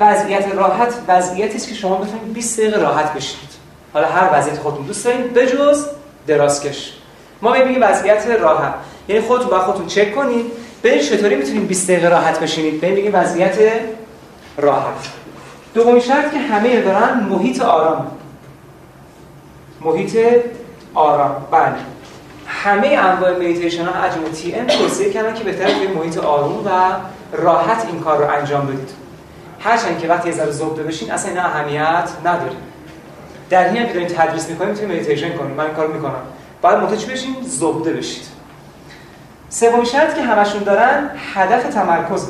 وضعیت راحت وضعیتی است که شما بتونید 20 دقیقه راحت بشید حالا هر وضعیت خودتون دوست دارین بجز درازکش. ما میگیم وضعیت راحت. یعنی خودتون با خودتون چک کنید ببین چطوری می‌تونید 20 دقیقه راحت بشینید. ببین وضعیت راحت. دومین شرط که همه دارن محیط آرام. محیط آرام. بله. همه انواع مدیتیشن ها هم TM توصیه کردن که بهتره توی محیط آروم و راحت این کار رو انجام بدید. هرچند که وقتی یه ذره زبده بشین اصلا این اهمیت نداره. در هم که تدریس می‌کنیم می‌تونید مدیتیشن کنید من این کارو می‌کنم. باید متوجه بشین زبده بشید سومین شرط که همشون دارن هدف تمرکز.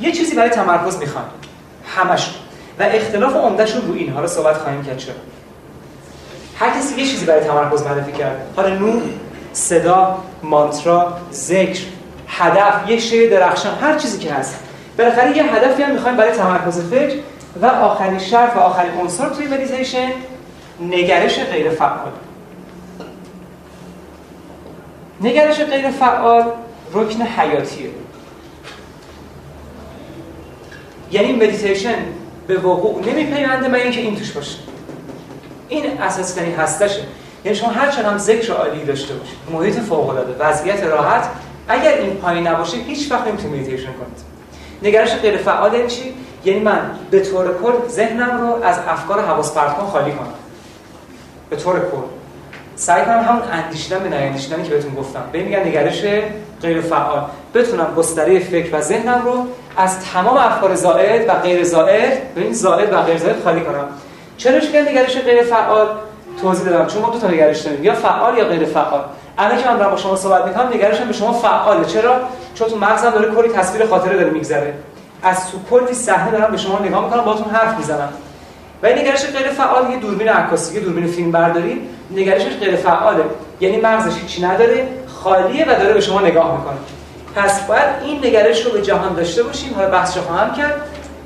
یه چیزی برای تمرکز می‌خوان. همشون. و اختلاف عمدهشون رو این. حالا صحبت خواهیم کرد چرا. هر کسی یه چیزی برای تمرکز معرفی کرد. حالا نور صدا مانترا ذکر. هدف یه شی درخشان هر چیزی که هست. بالاخره یه هدفی هم می‌خوایم برای تمرکز فکر و آخرین شرط و آخرین عنصر توی مدیتیشن نگرش غیر فعال. نگرش غیر فعال رکن حیاتیه. یعنی مدیتیشن به وقوع نمیپیونده من اینکه این توش باشه. این اساس ترین هستشه یعنی شما هر چقدر هم ذکر عالی داشته باشید محیط فوق العاده وضعیت راحت اگر این پایین نباشه هیچ وقت نمی‌تونید مدیتیشن کنید. نگرش غیر فعال یعنی چی؟ یعنی من به طور کل ذهنم رو از افکار حواس پرت خالی کنم. به طور کل. سعی کنم همون اندیشیدن به نیندیشیدنی که بهتون گفتم. به میگن نگرش غیر فعال. بتونم گستره فکر و ذهنم رو از تمام افکار زائد و غیر زائد به این زائد و غیر زائد خالی کنم. چرا که نگرش غیر فعال؟ توضیح دادم. چون ما دو تا نگرش داریم. یا فعال یا غیر فعال. الان که من با شما صحبت می‌کنم نگرشم به شما فعاله. چرا؟ چون تو مغزم داره کلی تصویر خاطره داره میگذره. از تو کلی صحنه دارم به شما نگاه می‌کنم باهاتون حرف می‌زنم. و این نگرش غیر فعال یه دوربین عکاسی یه دوربین فیلم برداری نگرشش غیر فعاله. یعنی مغزش هیچی نداره خالیه و داره به شما نگاه می‌کنه. پس باید این نگرش رو به جهان داشته باشیم حالا بحثش خواهم کرد.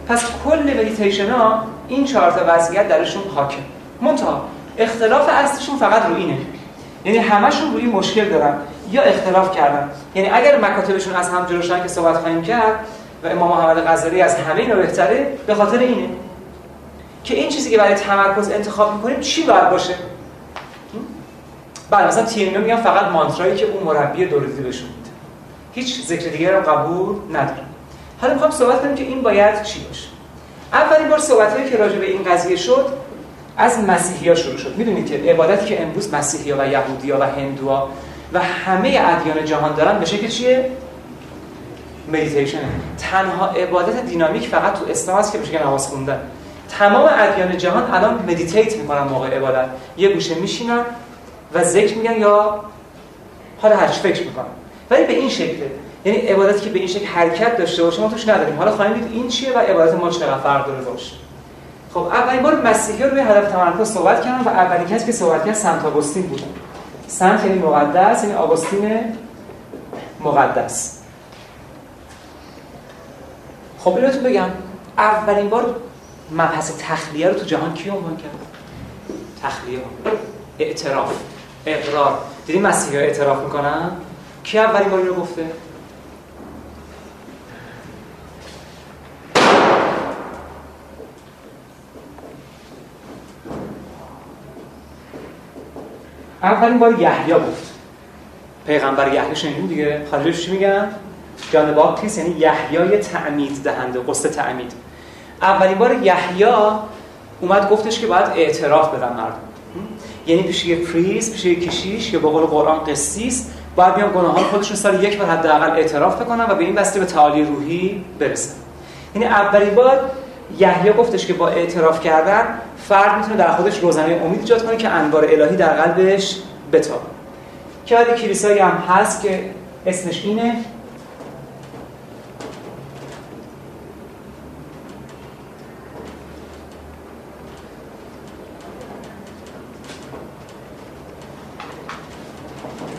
پس کل مدیتیشن ها این چهار تا وضعیت درشون حاکم منتها اختلاف اصلشون فقط رو اینه. یعنی همشون روی مشکل دارن یا اختلاف کردن. یعنی اگر مکاتبشون از هم جلوشن که صحبت خواهیم کرد و امام محمد غزالی از همه اینا بهتره به خاطر اینه که این چیزی که برای تمرکز انتخاب می‌کنیم چی باید باشه؟ بله مثلا TM میگن فقط مانترایی که اون مربی دولتی بهشون میده. هیچ ذکر دیگه رو قبول نداره حالا می‌خوام صحبت کنیم که این باید چی باشه. اولین بار صحبتایی که راجع به این قضیه شد از مسیحی ها شروع شد. می‌دونید که عبادتی که امروز مسیحی و یهودی و هندوها و همه ادیان جهان دارن به شکل چیه؟ مدیتیشن تنها عبادت دینامیک فقط تو اسلام هست که به شکل نماز خوندن. تمام ادیان جهان الان meditate می‌کنن موقع عبادت. یه گوشه میشینن و ذکر میگن یا حالا هرچی فکر می‌کنن. ولی به این شکله. یعنی عبادتی که به این شکل حرکت داشته باشه ما توش نداریم. حالا خواهیم دید این چیه و عبادت ما چقدر فرق داره باشه خب اولین بار مسیحی رو روی هدف تمرکز صحبت کردن و اولین کسی که صحبت کرد سنت آگوستین بود. سنت یعنی مقدس یعنی آگوستین مقدس. خب بهتون بگم. اولین بار مبحث تخلیه رو تو جهان کی عنوان کرد؟ تخلیه. اعتراف. اقرار. دیدی مسیحی اعتراف می‌کنن؟ کی اولین بار رو گفته؟ اولین بار یحیی گفت. پیغمبر یحیی شنیدیم دیگه؟ خارجش چی میگن؟ جان باپتیست یعنی یحیای تعمید دهنده قصد تعمید. اولین بار یحیی اومد گفتش که باید اعتراف بدن مردم. یعنی پیش یه پریز پیش یه کشیش یا به قول قرآن قسیس باید بیان گناهان خودشون سال یک بار حداقل اعتراف بکنن و به این وسیله به تعالی روحی برسن. یعنی اولین بار یحیی گفتش که با اعتراف کردن فرد می‌تونه در خودش روزنه امید ایجاد کنه که انوار الهی در قلبش بتابه. که کلیسایی هم هست که اسمش اینه.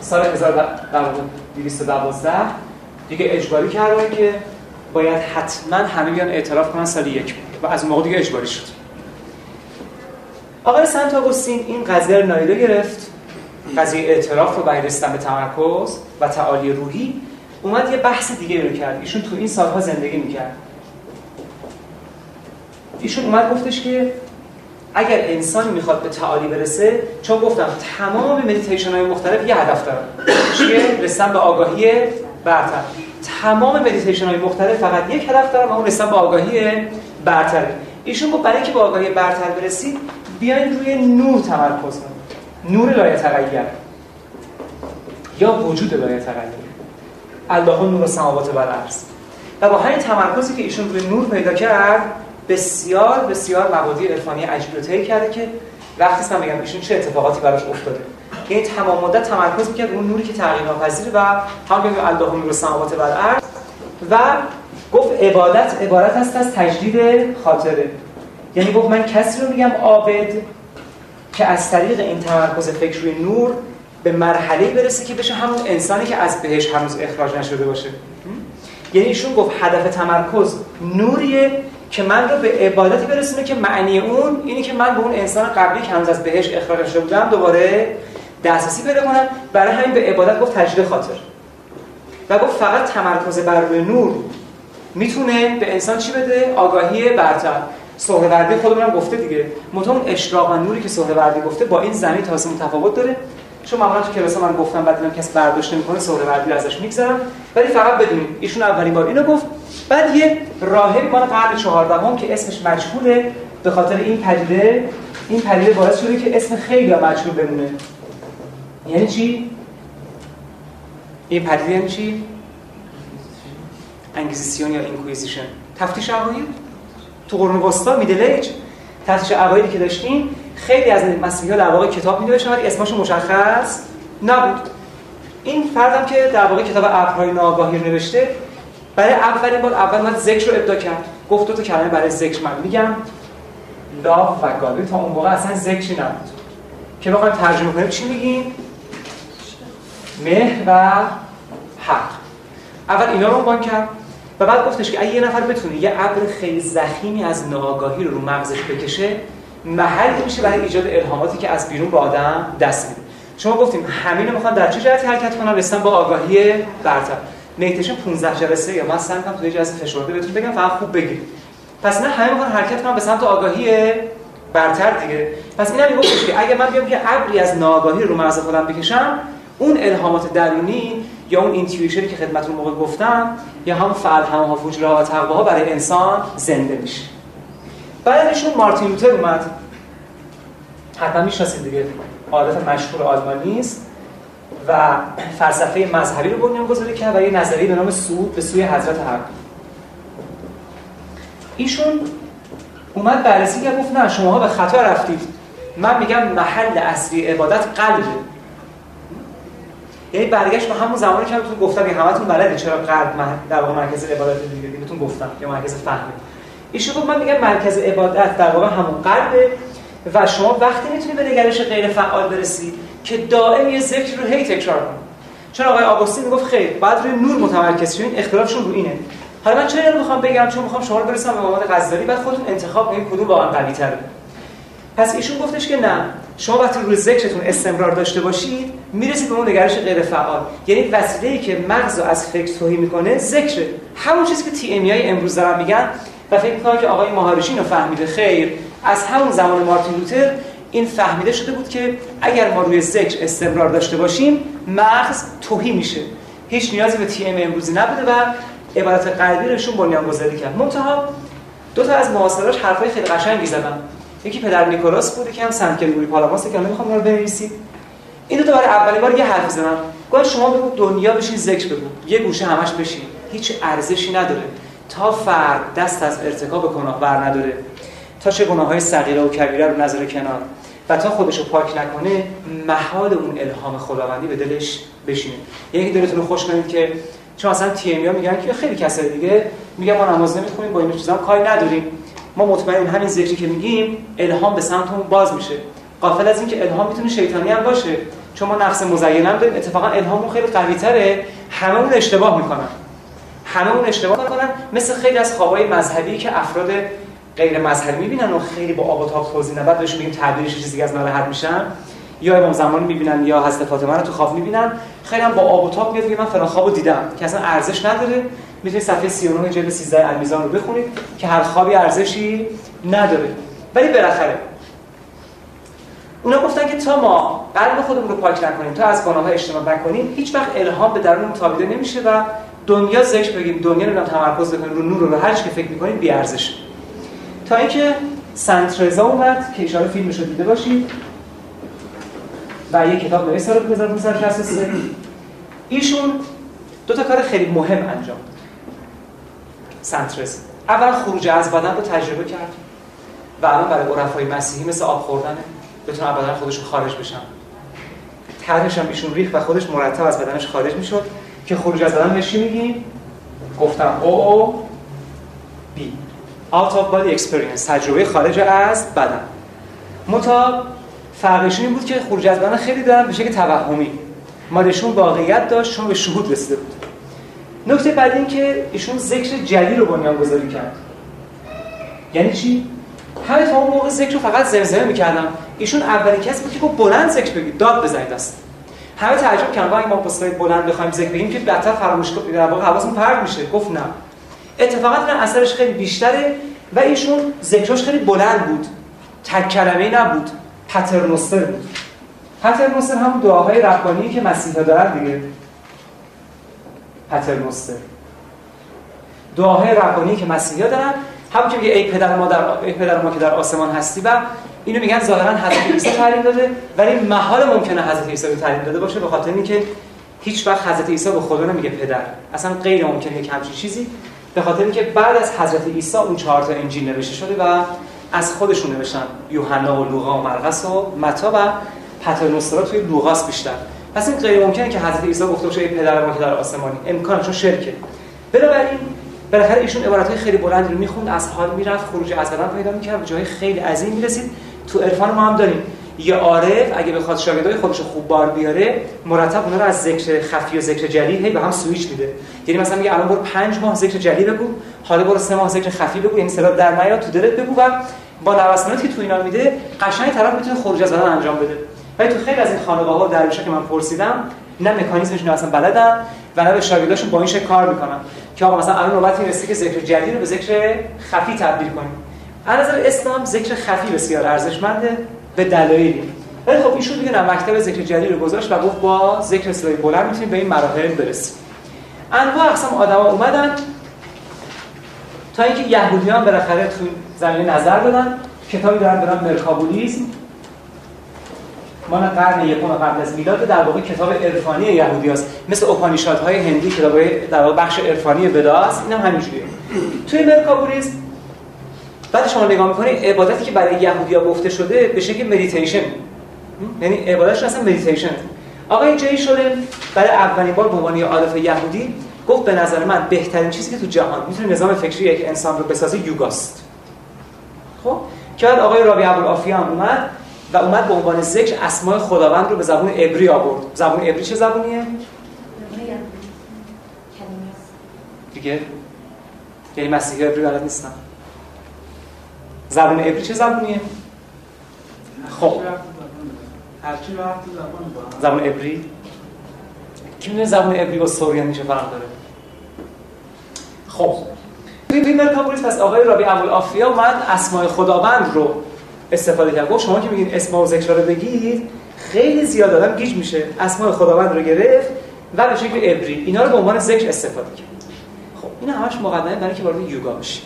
سال 1212 دیگه اجباری کردن که باید حتما همه بیان اعتراف کنن سال یک و از موقع دیگه اجباری شد. آقای سنت آگوستین این قضیه رو نادیده گرفت قضیه اعتراف رو برای رسیدن به تمرکز و تعالی روحی اومد یه بحث دیگه رو کرد. ایشون تو این سالها زندگی می‌کرد. ایشون اومد گفتش که اگر انسانی می‌خواد به تعالی برسه چون گفتم تمام مدیتیشن های مختلف یه هدف دارن. چیه؟ رسیدن به آگاهی برتر. تمام مدیتیشن های مختلف فقط یک هدف دارن و اون رسیدن به آگاهی برتر ایشون گفت برای اینکه به آگاهی برتر برسید بیاین روی نور تمرکز کنید. نور لایتغیر یا وجود لایتغیر الله نور السماوات و الارض. و با همین تمرکزی که ایشون روی نور پیدا کرد بسیار بسیار مبادی عرفانی عجیب رو کرده که وقتی من میگم ایشون چه اتفاقاتی براش افتاده. یعنی تمام مدت تمرکز می‌کرد اون نوری که تغییر ناپذیره و هم بگیم الله نور السماوات و الارض و گفت عبادت عبارت است از تجدید خاطره. یعنی گفت من کسی رو میگم عابد که از طریق این تمرکز فکر روی نور به مرحله برسه که بشه همون انسانی که از بهش هنوز اخراج نشده باشه. یعنی ایشون گفت هدف تمرکز نوریه که من رو به عبادتی برسونه که معنی اون اینی که من به اون انسان قبلی که هنوز از بهش اخراج شده بودم دوباره دسترسی پیدا کنم برای همین به عبادت گفت تجدید خاطر. و گفت فقط تمرکز بر روی نور می‌تونه به انسان چی بده؟ آگاهی برتر. سهروردی خودمون گفته دیگه. متون اشراق و نوری که سهروردی گفته با این زمین تازه متفاوت داره. چون معمولا تو کلاس من گفتم بعد کسی برداشت نمی‌کنه سهروردی ازش میگذرم. ولی فقط بدونید ایشون اولین بار اینو گفت. بعد یه راهبی مال قرن 14 که اسمش مجهوله. به خاطر این پدیده این پدیده باعث شده که اسم خیلی مجهول بمونه. یعنی چی؟ این پدیده یعنی چی؟ انکیزیسیون یا inquisition. تفتیش عقاید تو قرون وسطا Middle Age؟ تفتیش عقایدی که داشتیم خیلی از مسیحا در واقع کتاب می‌نوشتن ولی اسمشون مشخص نبود. این فردم که در واقع کتاب ابرهای ناآگاهی رو نوشته برای اولین بار اول من ذکر رو ابداع کرد. گفت تا کلمه برای ذکر من. میگم لاف و گاد تا اون موقع اصلا ذکری نبود. که بخوایم ترجمه کنیم چی میگیم؟ مهر و حق. اول اینا رو عنوان کرد و بعد گفتش که اگه یه نفر بتونه یه ابر خیلی زخیمی از ناآگاهی رو رو مغزش بکشه محل میشه برای ایجاد الهاماتی که از بیرون به آدم دست میده. شما گفتیم همین رو در چه جهتی حرکت کنن؟ رسیدن با آگاهی برتر. میتیشن 15 جلسه یا من سعی کنم توی جلسه فشرده بهتون بگم فقط خوب بگیرید. پس نه همه می‌خوان حرکت کنن به سمت آگاهی برتر دیگه. پس اینا میگفتش که اگه من بیام که ابری از ناآگاهی رو مغز خودم بکشم اون الهامات درونی یا اون intuition ی که خدمتتون موقع گفتم یا هم فالهمها فجورها و تقواها برای انسان زنده میشه. بعدشون مارتین لوتر اومد. حتما می‌شناسید دیگه. عادت مشهور آلمانی است و فلسفه مذهبی رو بنیان گذاری کرد و یه نظریه به نام سود به سوی حضرت حق. ایشون اومد بررسی کرد گفت نه شماها به خطا رفتید. من میگم محل اصلی عبادت قلبه. یعنی برگشت به همون زمانی که بهتون گفتم که همتون بلدید چرا قلب در واقع مرکز عبادت دیگه بهتون گفتم که مرکز فهمه ایشون گفت من میگم مرکز عبادت در واقع همون قلبه و شما وقتی می‌تونید به نگرش غیر فعال برسید که دائم یه ذکر رو هی تکرار کنید چون آقای آگوستین می‌گفت خیر بعد روی نور متمرکز شین اختلافشون رو اینه. حالا من چرا می‌خوام بگم؟ چون می‌خوام شما رو برسم به مقام غزالی بعد خودتون انتخاب کنید کدوم واقعا قوی تره پس ایشون گفتش که نه. شما وقتی روی ذکرتون استمرار داشته باشید می‌رسید به اون نگرش غیر فعال. یعنی وسیله‌ای که مغز از فکر توهی می‌کنه ذکره. همون چیزی که تی ام امروز دارن میگن و فکر می‌کنم که آقای مهارشین رو فهمیده. خیر. از همون زمان مارتین لوتر این فهمیده شده بود که اگر ما روی ذکر استمرار داشته باشیم مغز توهی میشه. هیچ نیازی به تی ام امروزی نبوده و عبادت قلبی روشون بنیان گذاری کرد. منتها دو تا از معاصراش حرفای خیلی قشنگی زدن. یکی پدر نیکولاس بود که هم سنت گریگوری پالاماس که نمی‌خوام رو بنویسید این دو تا برای اولین بار یه حرف زدن. گفت شما بگو دنیا بشین ذکر بگو. یه گوشه همش بشین. هیچ ارزشی نداره. تا فرد دست از ارتکاب گناه بر نداره تا چه گناه های صغیره و کبیره رو نظر کنار و تا خودش رو پاک نکنه محال اون الهام خداوندی به دلش بشینه. یکی دلتون رو خوش کنید که چون اصلا تی میگن که خیلی کسای دیگه میگن ما نماز نمی‌خونیم با این چیزا کاری نداریم. ما مطمئنیم همین ذکری که میگیم الهام به سمتمون باز میشه. قافل از اینکه الهام می‌تونه شیطانی هم باشه. چون ما نفس مزینه هم داریم. اتفاقا الهاممون خیلی قوی تره هممون اشتباه می‌کنن. هممون اشتباه می‌کنن. مثل خیلی از خوابای مذهبی که افراد غیر مذهبی می‌بینن و خیلی با آب و تاب توضیح نباید بهشون میگیم تعبیرش چیزی از ناراحت میشن. یا امام زمان می‌بینن یا حضرت فاطمه رو تو خواب می‌بینن. خیلی هم با آب و تاب میاد من فلان خوابو دیدم. که اصلا ارزش نداره. می‌تونید صفحه 39 جلد 13 المیزان رو بخونید که هر خوابی ارزشی نداره. ولی بالاخره اونا گفتن که تا ما قلب خودمون رو پاک نکنیم تا از گناه اجتناب نکنیم هیچ وقت الهام به درون تابیده نمیشه و دنیا زش بگیم دنیا رو تمرکز بکنیم رو نور رو هر که فکر می‌کنیم بی ارزش تا اینکه سنت رضا اومد که اشاره فیلمش رو دیده باشید و یک کتاب نوشت سال 1963 ایشون دو تا کار خیلی مهم انجام داد. سنت رضا اول خروج از بدن رو تجربه کرد و الان برای عرفای مسیحی مثل آب خوردنه. بتونن از بدن خودشون خارج بشن طرحش هم ایشون ریخ و خودش مرتب از بدنش خارج می‌شد که خروج از بدن چی میگیم؟ گفتم او او بی. Out of body experience تجربه خارج از بدن. متا فرقشون این بود که خروج از بدن خیلی دارن به شکل توهمی. مالشون واقعیت داشت چون به شهود رسیده بود. نکته بعد این که ایشون ذکر جلی رو بنیان گذاری کرد. یعنی چی؟ همه تا اون موقع ذکر رو فقط زمزمه می‌کردم ایشون اولین کسی بود که گفت بلند ذکر بگید. داد بزنید است همه تعجب کردن. اگه ما پستای بلند بخوایم ذکر بگیم که بدتر فراموش در واقع حواسمون پرت میشه. گفت نه. اتفاقا اثرش خیلی بیشتره و ایشون ذکرش خیلی بلند بود. تک کلمه نبود. پترنوستر بود. پترنوستر هم دعاهای ربانی که مسیحا دارن دیگه. پترنوستر دعاهای ربانی که مسیحا دارن هم که میگه ای پدر ما در ای پدر ما که در آسمان هستی و اینو میگن ظاهرا حضرت عیسی تعلیم داده ولی محال ممکنه حضرت عیسی رو تعلیم داده باشه به خاطر اینکه هیچ وقت حضرت عیسی به خدا نمیگه پدر. اصلا غیر ممکنه یک همچین چیزی به خاطر اینکه بعد از حضرت عیسی اون چهار تا انجیل نوشته شده و از خودشون نوشتن یوحنا و لوقا و مرقس و متا و پترنوسترا توی لوقاس بیشتر. پس این غیر ممکنه که حضرت عیسی گفته باشه پدر ما که در آسمانی. امکان چون شرکه. بنابراین بالاخره ایشون عبارت‌های خیلی بلندی رو می‌خوند از حال می‌رفت خروج از بدن پیدا می‌کرد به جای خیلی عظیم می‌رسید. تو عرفان ما هم داریم. یه عارف اگه بخواد شاگردای خودش خوب بار بیاره مرتب اونا رو از ذکر خفی و ذکر جلی هی به هم سویچ میده. یعنی مثلا میگه الان برو 5 ماه ذکر جلی بگو حالا برو 3 ماه ذکر خفی بگو یعنی صدا در نیاد تو دلت بگو و با نوساناتی که تو اینا میده قشنگ طرف می‌تونه خروج از بدن انجام بده. ولی تو خیلی از این خانواده ها درویشا که من پرسیدم نه مکانیزمش نه اصلا بلدن و نه به شاگرداشون با این شکل کار می‌کنن. که آقا مثلا الان نوبت می‌رسه که ذکر جلی رو به ذکر خفی تبدیل کنیم از نظر اسلام ذکر خفی بسیار ارزشمنده به دلایلی. ولی خب ایشون دیگه مکتب ذکر جلی رو گذاشت و گفت با ذکر صدای بلند می‌تونیم به این مراحل برسیم. انواع اقسام آدما اومدن تا اینکه یهودیان بالاخره تو زمینه نظر دادن کتابی دارن به مرکابولیسم. مال قرن یکم قبل از میلاد در واقع کتاب عرفانی یهودی است مثل های هندی که در واقع بخش عرفانی بدا است اینم همینجوریه. توی مرکابولیسم بعد شما نگاه می‌کنید عبادتی که برای یهودیا گفته شده به شکل مدیتیشن یعنی عبادتش اصلا مدیتیشن آقای جی شده برای اولین بار به عنوان عارف یهودی گفت به نظر من بهترین چیزی که تو جهان می‌تونه نظام فکری یک انسان رو بسازه یوگاست. خب؟ که بعد آقای رابی ابوالعافیه هم اومد و اومد به عنوان ذکر اسماء خداوند رو به زبان عبری آورد زبان عبری چه زبانیه دیگه یعنی مسیحی عبری بلد نیستن زبان عبری چه زبانیه خب زبان عبری کی می‌دونه زبان عبری با سوریانی چه فرق داره خب توی مرکابولیس پس آقای رابی ابوالعافیه اومد اسماء خداوند رو استفاده کرد. گفت شما که میگین اسم و ذکر رو بگید خیلی زیاد آدم گیج میشه. اسماء خداوند رو گرفت و به شکل عبری اینا رو به عنوان ذکر استفاده کرد. خب این همش مقدمه برای که وارد یوگا بشیم.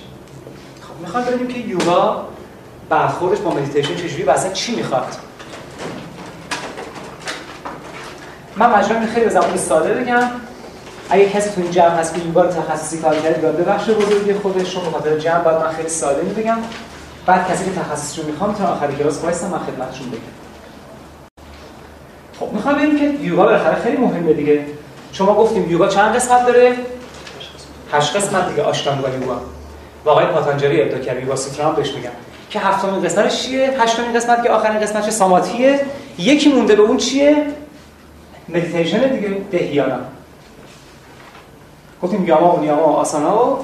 خب می‌خوام ببینیم که یوگا برخوردش با مدیتیشن چجوری و اصلا چی می‌خواد. من مجبورم خیلی به زبان ساده بگم. اگه کسی تو این جمع هست که یوگا رو تخصصی کار کرده ببخشه بزرگی خودش به خاطر جمع باید من خیلی ساده بگم بعد کسی که تخصص رو می‌خوام می‌تونه آخری کلاس وایسا من خدمتشون بگم. خب می‌خوام ببینیم که یوگا بالاخره خیلی مهمه دیگه. شما گفتیم یوگا چند قسمت داره؟ هشت قسمت دیگه آشتانگا یوگا. و آقای پاتانجلی ابداع کرد یوگا سوترا بهش میگم. که هفتمین قسمتش چیه؟ هشتمین قسمت که آخرین قسمتش سامادیه. یکی مونده به اون چیه؟ مدیتیشن دیگه دهیانا. گفتیم یاما و نیاما و آسانا و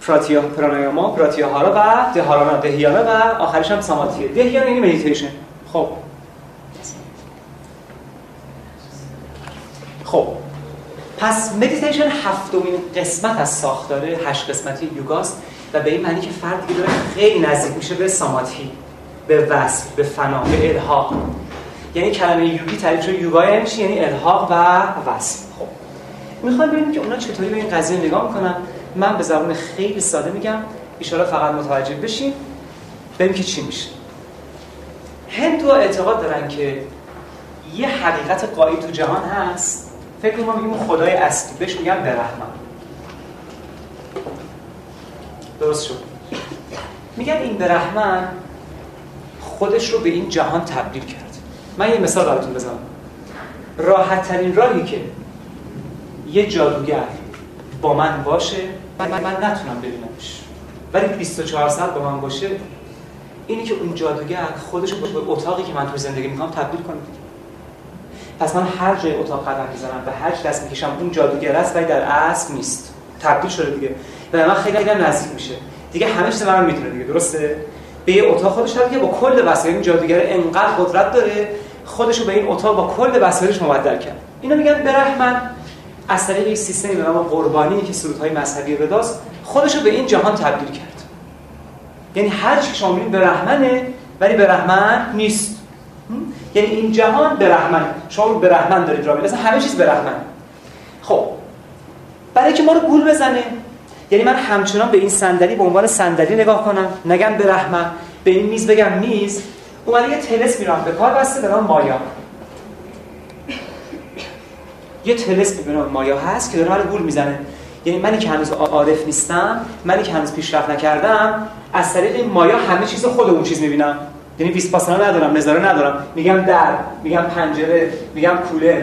پراتیا پرانایاما پراتیاهارا و دهارانا دهیانا و آخرش هم سامادیه دهیانا یعنی مدیتیشن خب خب پس مدیتیشن هفتمین قسمت از ساختار هشت قسمتی یوگاست و به این معنی که فرد دیگه خیلی نزدیک میشه به ساماتی به وصل به فنا به الهاق یعنی کلمه یوگی تعریف شده یوگا یعنی الهاق و وصل خب می‌خوام ببینیم که اونا چطوری به این قضیه نگاه می‌کنن من به زبان خیلی ساده میگم. ان فقط متوجه بشین. ببین که چی میشه. هندو اعتقاد دارن که یه حقیقت قایی تو جهان هست. فکر ما میگیم خدای اصلی. بهش میگن برحمن درست شد. میگن این برحمن خودش رو به این جهان تبدیل کرد. من یه مثال براتون بزنم. راحت ترین راهی که یه جادوگر با من باشه من, من, من نتونم ببینمش. ولی 24 ساعت با من باشه اینی که اون جادوگر خودش به اتاقی که من تو زندگی می‌کنم تبدیل کنه. پس من هر جای اتاق قدم می‌زنم و هر دست می‌کشم اون جادوگر است ولی در اصل نیست. تبدیل شده دیگه. و من خیلی خیلی نزدیک میشه. دیگه همه چیز من می‌تونه دیگه درسته؟ به یه اتاق خودش که با کل وسایل این جادوگر انقدر قدرت داره خودش رو به این اتاق با کل وسایلش مبدل کرد. اینا میگن برحمن از طریق این سیستمی به نام قربانی که سرودهای مذهبی رداست خودش رو به این جهان تبدیل کرد. یعنی هر چی شما به رحمنه ولی به رحمن نیست. یعنی این جهان به رحمن. شما به رحمن دارید را مثلا همه چیز به رحمن. خب. برای که ما رو گول بزنه. یعنی من همچنان به این صندلی به عنوان صندلی نگاه کنم. نگم به رحمن. به این میز بگم میز. اومده یه تلس میرم. به کار بسته به نام مایا. یه تلس به نام مایا هست که داره من گول می‌زنه. یعنی منی که هنوز عارف نیستم منی که هنوز پیشرفت نکردم از طریق این مایا همه چیز خود اون چیز می‌بینم. یعنی ویسپاسانا ندارم نظاره ندارم. میگم در میگم پنجره میگم کولر.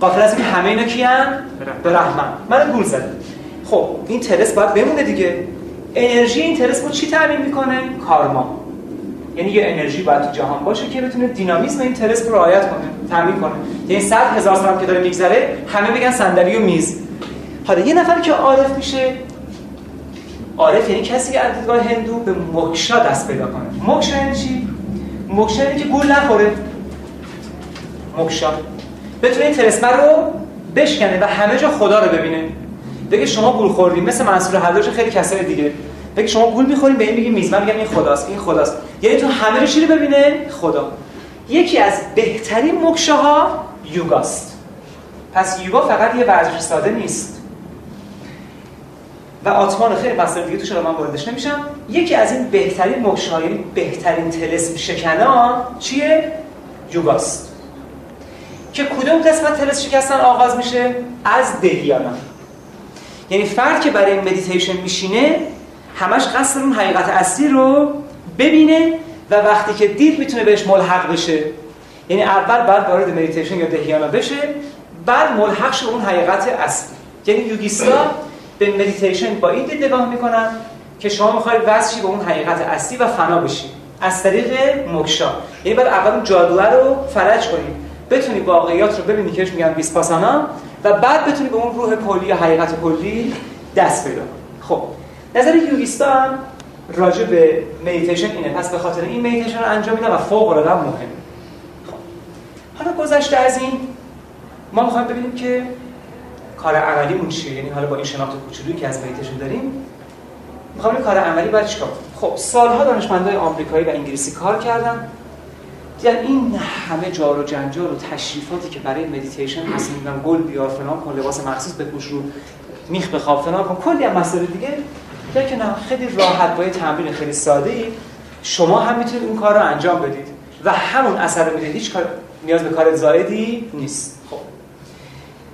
قافل از این همه اینا کیان به رحمن. من گول زده خب این ترس باید بمونه دیگه. انرژی این ترس رو چی تعمین می‌کنه؟ کارما. یعنی یه انرژی باید تو جهان باشه که بتونه دینامیسم این ترس رو رعایت کنه تعمین کنه. یعنی 100 هزار سال که داره میگذره همه میگن صندلی و میز. حالا یه نفر که عارف میشه عارف یعنی کسی که از دیدگاه هندو به موکشا دست پیدا کنه. موکشا یعنی چی؟ موکشا یعنی که گول نخوره. موکشا. بتونه این رو بشکنه و همه جا خدا رو ببینه. بگه شما گول خوردین مثل منصور حلاج خیلی کسای دیگه. بگه شما گول می‌خورین به این میگه میزمن میگم این خداست این خداست. یعنی تو همه رو رو ببینه؟ خدا. یکی از بهترین ها یوگاست. پس یوگا فقط یه ورزش ساده نیست. و آتمان خیلی مسئله دیگه توش من واردش نمیشم. یکی از این بهترین موکشا یعنی بهترین تلسم شکنا چیه؟ یوگاست. که کدوم قسمت تلس شکستن آغاز میشه؟ از دهیانا یعنی فرد که برای مدیتیشن میشینه همش قصد اون حقیقت اصلی رو ببینه و وقتی که دید می‌تونه بهش ملحق بشه. یعنی اول باید وارد مدیتیشن یا دهیانا بشه بعد ملحق شه اون حقیقت اصلی. یعنی یوگیستا به مدیتیشن با این دید نگاه می‌کنن که شما می‌خواید وصل به اون حقیقت اصلی و فنا بشید از طریق مکشا یعنی باید اول اون جادوه رو فلج کنید بتونی واقعیات رو ببینی که میگن ویپاسانا و بعد بتونی به اون روح کلی یا حقیقت کلی دست پیدا خب. نظر یوگیستا هم راجع به مدیتیشن اینه. پس به خاطر این مدیتیشن رو انجام میدم و فوق العاده مهم خب. حالا گذشته از این ما می‌خوایم ببینیم که کار عملیمون چیه. یعنی حالا با این شناخت کوچولویی که از مدیتیشن داریم می‌خوام کار عملی باید چیکار خب سالها دانشمندای آمریکایی و انگلیسی کار کردن. دیدن این همه جار و جنجال و تشریفاتی که برای مدیتیشن هست میگن گل بیار فلان کن لباس مخصوص بپوش رو میخ بخواب فلان کن کلی هم مسائل دیگه. که نه خیلی راحت با تمرین خیلی ساده ای شما هم می‌تونید این کار رو انجام بدید و همون اثر رو می‌دید. هیچ کار نیاز به کار زایدی نیست. خب.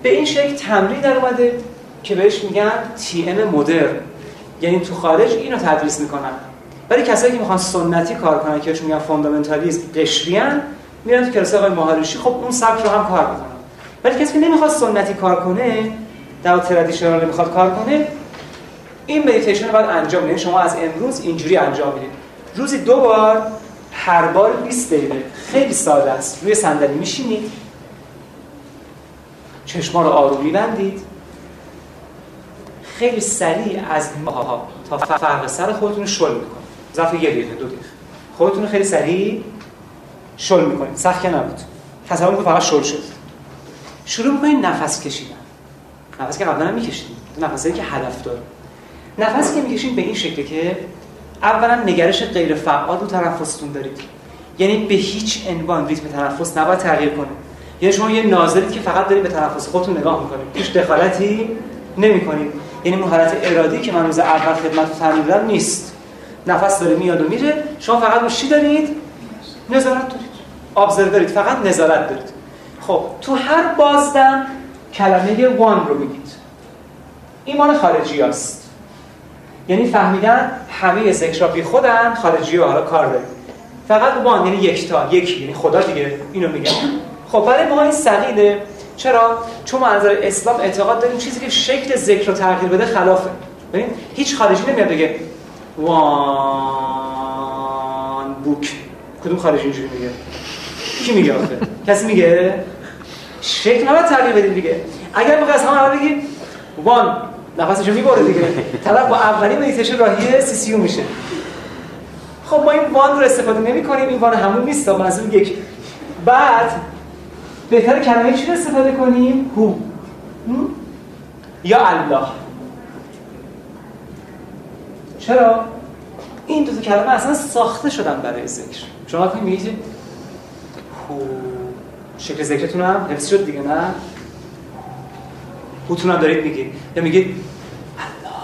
به این شکل تمرین در اومده که بهش میگن تی ام مدرن یعنی تو خارج اینو تدریس می‌کنن. ولی کسایی که می‌خوان سنتی کار کنن که میگن فاندامنتالیسم قشریان میرن تو کلاس آقای مهارشی خب اون سبک رو هم کار می‌کنن. ولی کسی که نمی‌خواد سنتی کار کنه در traditional نمی‌خواد کار کنه این مدیتیشن رو باید انجام بدید شما از امروز اینجوری انجام می‌دید روزی دو بار هر بار 20 دقیقه. خیلی ساده است. روی صندلی میشینید چشما رو آروم میبندید. خیلی سریع از پاها تا فرق سر خودتون شل می‌کنید. ظرف یه دقیقه دو دقیقه. خودتون خیلی سریع شل می‌کنید. سخت نبود. تصور که فقط شل شد. شروع می‌کنید نفس کشیدن. نفس که قبلا هم میکشیدیم نفسی که هدف داره. نفسی که می‌کشید به این شکله که اولا نگرش غیر فعال رو تنفستون دارید. یعنی به هیچ عنوان ریتم تنفس نباید تغییر کنه. یعنی شما یه ناظری که فقط دارید به تنفس خودتون نگاه می‌کنید. هیچ دخالتی نمی‌کنید. یعنی حالت ارادی که من روز اول خدمت فرمودم نیست. نفس داره میاد و میره. شما فقط چی دارید؟ نظارت دارید. ابزرو دارید. فقط نظارت دارید. خب تو هر بازدم کلمه وان رو بگید ایمان خارجی است یعنی فهمیدن همه ذکر بی خودن خارجی ها حالا کار دارید فقط وان یعنی یکتا یکی یعنی خدا دیگه اینو میگم خب برای ما این سقیله چرا؟ چون ما از اسلام اعتقاد داریم چیزی که شکل ذکر رو تغییر بده خلافه. ببین هیچ خارجی نمیاد بگه one book. کدوم خارجی اینجوری میگه؟ کی میگه آخه؟ کسی میگه؟ شکل نباید تغییر بدیم دیگه. اگر بخوای از همه بگی one نفسشو می‌بره دیگه. طرف با اولین مدیتیشن راهی سی سی یو میشه. خب ما این one رو استفاده نمی کنیم این one همون نیست. منظور یک. بعد بهتر کلمه چی رو استفاده کنیم؟ هو. یا الله. چرا؟ این دو کلمه اصلا ساخته شدن برای ذکر. شما که میگید هو. شکل ذکرتون هم حفظ شد دیگه نه؟ هوتون هم دارید میگید. یا میگید الله.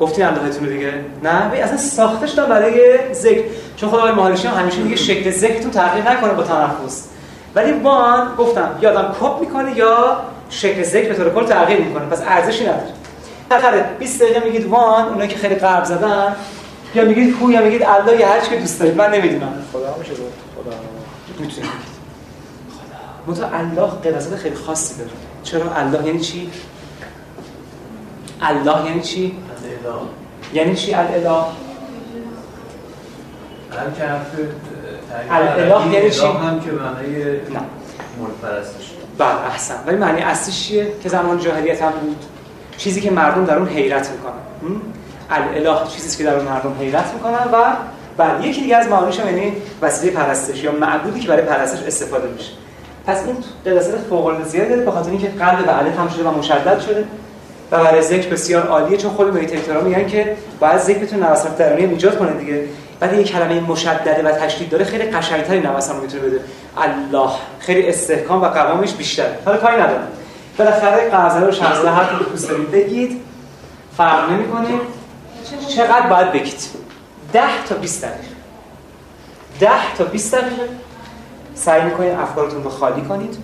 گفتین اللهتون رو دیگه؟ نه؟ اصلا ساخته شدن برای ذکر. چون خدای مهارشی هم همیشه میگه شکل ذکرتون تغییر نکنه با تنفس. ولی وان گفتم یا آدم کپ می‌کنه یا شکل ذکر به طور کل تغییر می‌کنه. پس ارزشی نداره. آخره 20 دقیقه میگید وان اونایی که خیلی قرب زدن. یا میگید هو یا میگید الله یا هر چی که دوست دارید. من نمی‌دونم. خدا میشه گفت خدا. می‌تونید خدا. متو الله قدرت خیلی خاصی داره. چرا الله یعنی چی؟ الله یعنی چی؟ یعنی چی الاله هم که الاله یعنی چی؟ هم که معنی نه. مورد پرستش. بله احسن. ولی معنی اصلیش چیه؟ که زمان جاهلیت هم بود. چیزی که مردم در اون حیرت می‌کنن. الاله چیزی که در اون مردم حیرت می‌کنن و بله یکی دیگه از معانیش یعنی وسیله پرستش یا معبودی که برای پرستش استفاده میشه. پس این قدرت فوق العاده زیاده داره به خاطر اینکه قلب و الف هم شده و مشدد شده و برای ذکر بسیار عالیه چون خود مدیتیتورها میگن که باید ذکرتون نوسان درونی ایجاد کنه دیگه. ولی این کلمه مشدده و تشدید داره خیلی قشنگتری نوسان رو می‌تونه بده. الله. خیلی استحکام و قوامش بیشتره. حالا کاری نداره بالاخره قرضه رو 16 هر که دوست دارید بگید. فرق نمی‌کنه. چقدر باید بگید 10 تا 20 دقیقه. 10 تا 20 دقیقه. سعی می‌کنید افکارتون رو خالی کنید.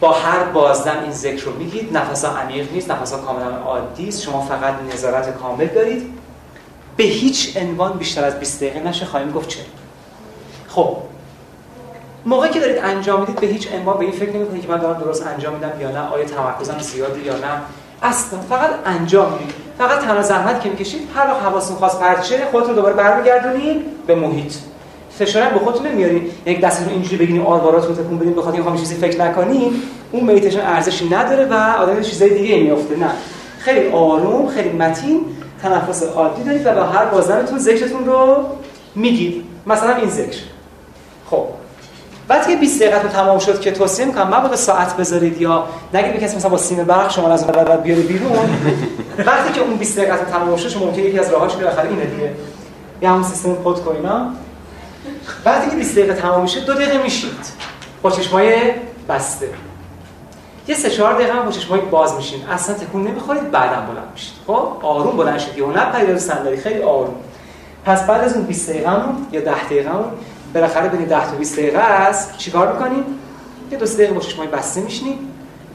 با هر بازدم این ذکر رو میگید نفس عمیق نیست نفس کاملا عادی است. شما فقط نظارت کامل دارید. به هیچ عنوان بیشتر از 20 دقیقه نشه خواهیم گفت چه خب موقعی که دارید انجام می‌دید به هیچ عنوان به این فکر نمی‌کنید که من دارم درست انجام میدم یا نه آیا تمرکزم زیاده یا نه. اصلا فقط انجام می‌دید. فقط تنها زحمت که می‌کشید هر وقت حواستون خواست پرچه خودتون دوباره برمیگردونید به محیط. فشار به خودتون نمیارین. دستتون رو اینجوری بگینین آرواراتون تکون بدین بخاطر اینکه چیزی فکر نکنین اون مدیتیشن ارزشی نداره و آدم چیزای دیگه میافته. نه. خیلی آروم خیلی متین تنفس عادی دارید و با هر بازدمتون ذکرتون رو میگید. مثلا این ذکر. خب. وقتی که 20 دقیقه تمام شد که توصیه می‌کنم مبادا ساعت بذارید یا نگید به کسی مثلا با سیم برق شما از اون بیاره بیرون. وقتی که اون 20 دقیقه تمام شد شما ممکنه یکی از راهاش بالاخره اینه دیگه. یا همون سیستم پود کوینا. وقتی که 20 دقیقه تمام میشه دو دقیقه میشید. با چشمای بسته. یه سه چهار دقیقه هم با چشمای باز میشین. اصلا تکون نمی‌خورید بعدم بلند میشید. خب؟ آروم بلند شید. و نه پرید رو صندلی. خیلی آروم. پس بعد از اون 20 دقیقه یا 10 دقیقه بالاخره بین 10 تا 20 دقیقه است چیکار می‌کنین؟ یه دو سه دقیقه با چشمای بسته میشینید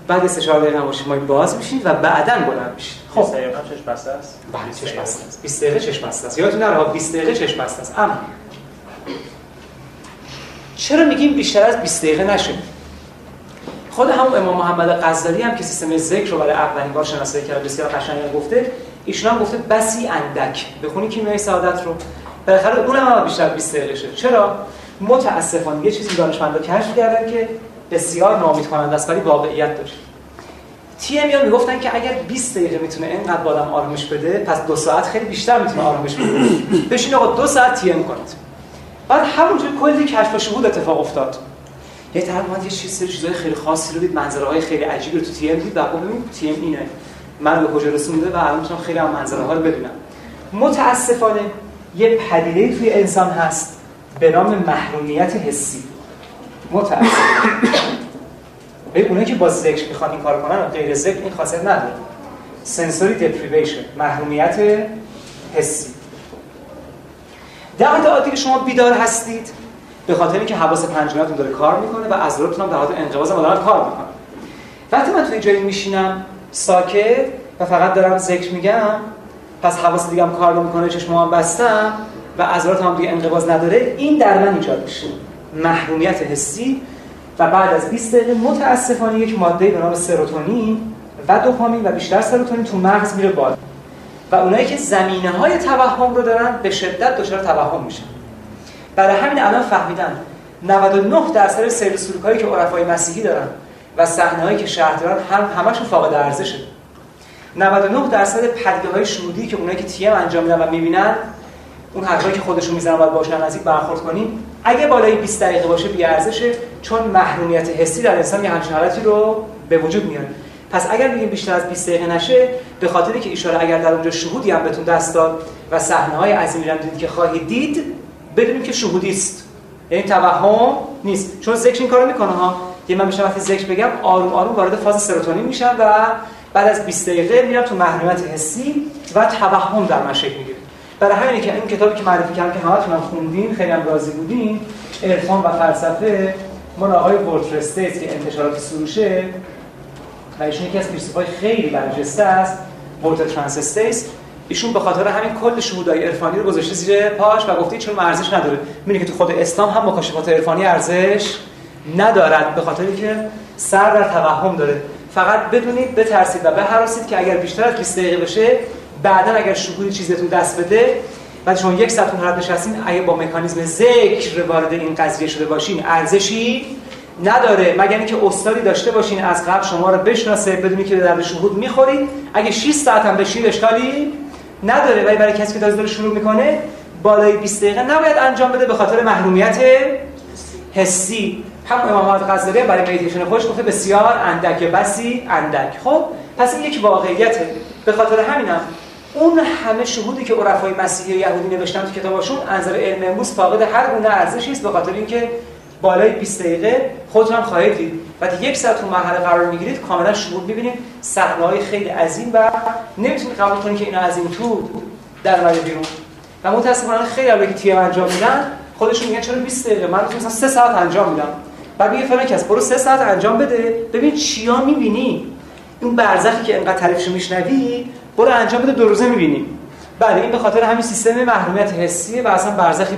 بعد سه چهار دقیقه با چشمای باز میشین و بعدا بلند میشید خب. دقیقه چشم بسته است؟ بله چشم بسته است. 20 دقیقه چشم بسته است. یادتون نره 20 دقیقه چشم بسته است. اما چرا میگیم بیشتر از 20 دقیقه نشه خود همون امام محمد غزالی هم که سیستم ذکر رو برای اولین بار شناسایی کرد بسیار قشنگ گفته ایشون هم گفته بسی اندک. بخونی کیمیای سعادت رو؟ بالاخره اونم هم بیشتر 20 دقیقه شد. چرا؟ متاسفانه یه چیزی دانشمندا کشف کردن که بسیار ناامید کننده است ولی واقعیت داره تی ام می‌گفتن که اگر 20 دقیقه می‌تونه اینقدر آدم آرامش بده پس دو ساعت خیلی بیشتر می‌تونه آرامش بده. بشین آقا دو ساعت تی ام کنید. بعد همونجور کلی کشف و شهود اتفاق افتاد. یه طرف یه چیز سری چیزای خیلی خاصی رو دید منظره های خیلی عجیبی رو تو تی ام دید. و ببین تی ام اینه. من به کجا رسونده و الان می‌تونم خیلی هم منظره ها رو ببینم متاسفانه یه پدیده توی انسان هست به نام محرومیت حسی. متاسفانه. اونایی که با ذکر می‌خوان این کار کنن غیر ذکر این خاصیت نداره. سنسوری دپریویشن محرومیت حسی. در عادی که شما بیدار هستید. به خاطر اینکه حواس پنجگانتون داره کار می‌کنه و عضلاتتون هم در حالت انقباض کار می‌کنن وقتی من توی جایی میشینم ساکت و فقط دارم ذکر میگم پس حواس دیگه هم کار نمی‌کنه چشم هم بستم و عضلات هم دیگه انقباض نداره این در من ایجاد میشه. محرومیت حسی و بعد از 20 دقیقه متاسفانه یک ماده به نام سروتونین و دوپامین و بیشتر سروتونین تو مغز میره بالا. و اونایی که زمینه های توهم رو دارن به شدت دچار توهم میشن. برای همین الان فهمیدن 99 درصد سیر سلوک که عرفای مسیحی دارن و صحنه هایی که شهر دارن هم همشون فاقد ارزشه. 99 درصد پدیده های شهودی که اونایی که تیم انجام میدن و می‌بینن اون حرفایی که خودشون می‌زنن باید باشن نزدیک برخورد کنیم اگه بالای 20 دقیقه باشه بی ارزشه چون محرومیت حسی در انسان یه همچین حالتی رو به وجود میاره. پس اگر میگیم بیشتر از 20 دقیقه نشه به خاطری که اشاره اگر در اونجا شهودی هم بهتون دست داد و صحنه های عظیمی رو دیدید که خواهید دید بدونیم که شهودی است. یعنی توهم نیست. چون ذکر این کارو می‌کنه ها. یه من میشم وقتی ذکر بگم آروم آروم وارد فاز سروتونین میشم و بعد از 20 دقیقه میرم تو محرومیت حسی و توهم در من شکل می‌گیره. برای همینه که این کتابی که معرفی کردم که همتون هم خوندین خیلی هم راضی بودین عرفان و فلسفه من آقای ورترستیت که انتشارات سروشه و ایشون یکی از فیلسوفای خیلی برجسته است ورتر ترانسستیس ایشون به خاطر همین کل شهودای عرفانی رو گذاشته زیر پاش و گفته چون ارزش نداره. می‌بینی که تو خود اسلام هم مکاشفات عرفانی ارزش ندارد به خاطر که سر در توهم داره. فقط بدونید بترسید و بهراسید که اگر بیشتر از 20 دقیقه بشه بعدا اگر شهودی چیزتون دست بده بعد شما یک ساعت اون نشستین اگه با مکانیزم ذکر وارد این قضیه شده باشین ارزشی نداره. مگر اینکه استادی داشته باشین از قبل شما رو بشناسه بدونی که در شهود می‌خورید اگه 6 ساعت هم بشین اشکالی نداره ولی برای کسی که داره شروع می‌کنه بالای 20 دقیقه نباید انجام بده به خاطر محرومیت حسی. هم امام محمد غزالی برای مدیتیشن خودش گفته بسیار اندک بسی اندک. خب پس این یک واقعیته به خاطر همینم اون همه شهودی که عرفای مسیحی و یهودی نوشتن تو کتاباشون انظر علم امروز فاقد هر گونه ارزشی است به خاطر اینکه بالای 20 دقیقه خودتون هم خواهید دید. وقتی یک ساعت اون مرحله قرار می‌گیرید کاملا شهود می‌بینید. صحنه‌های خیلی عظیم و نمی‌تونید قبول کنید که از این تو در اومده بیرون. و متاسفانه خیلی اولی که تیم انجام میدن. خودشون میگن چرا 20 دقیقه؟ من مثلا 3 ساعت انجام میدم. بعد میگه فلان کس برو 3 ساعت انجام بده. ببین چیا می‌بینی. اون برزخی که انقدر تعریفشو میشنوی برو انجام بده دو روزه می‌بینی. بله این به خاطر همین سیستم محرومیت حسی و اصلا برزخی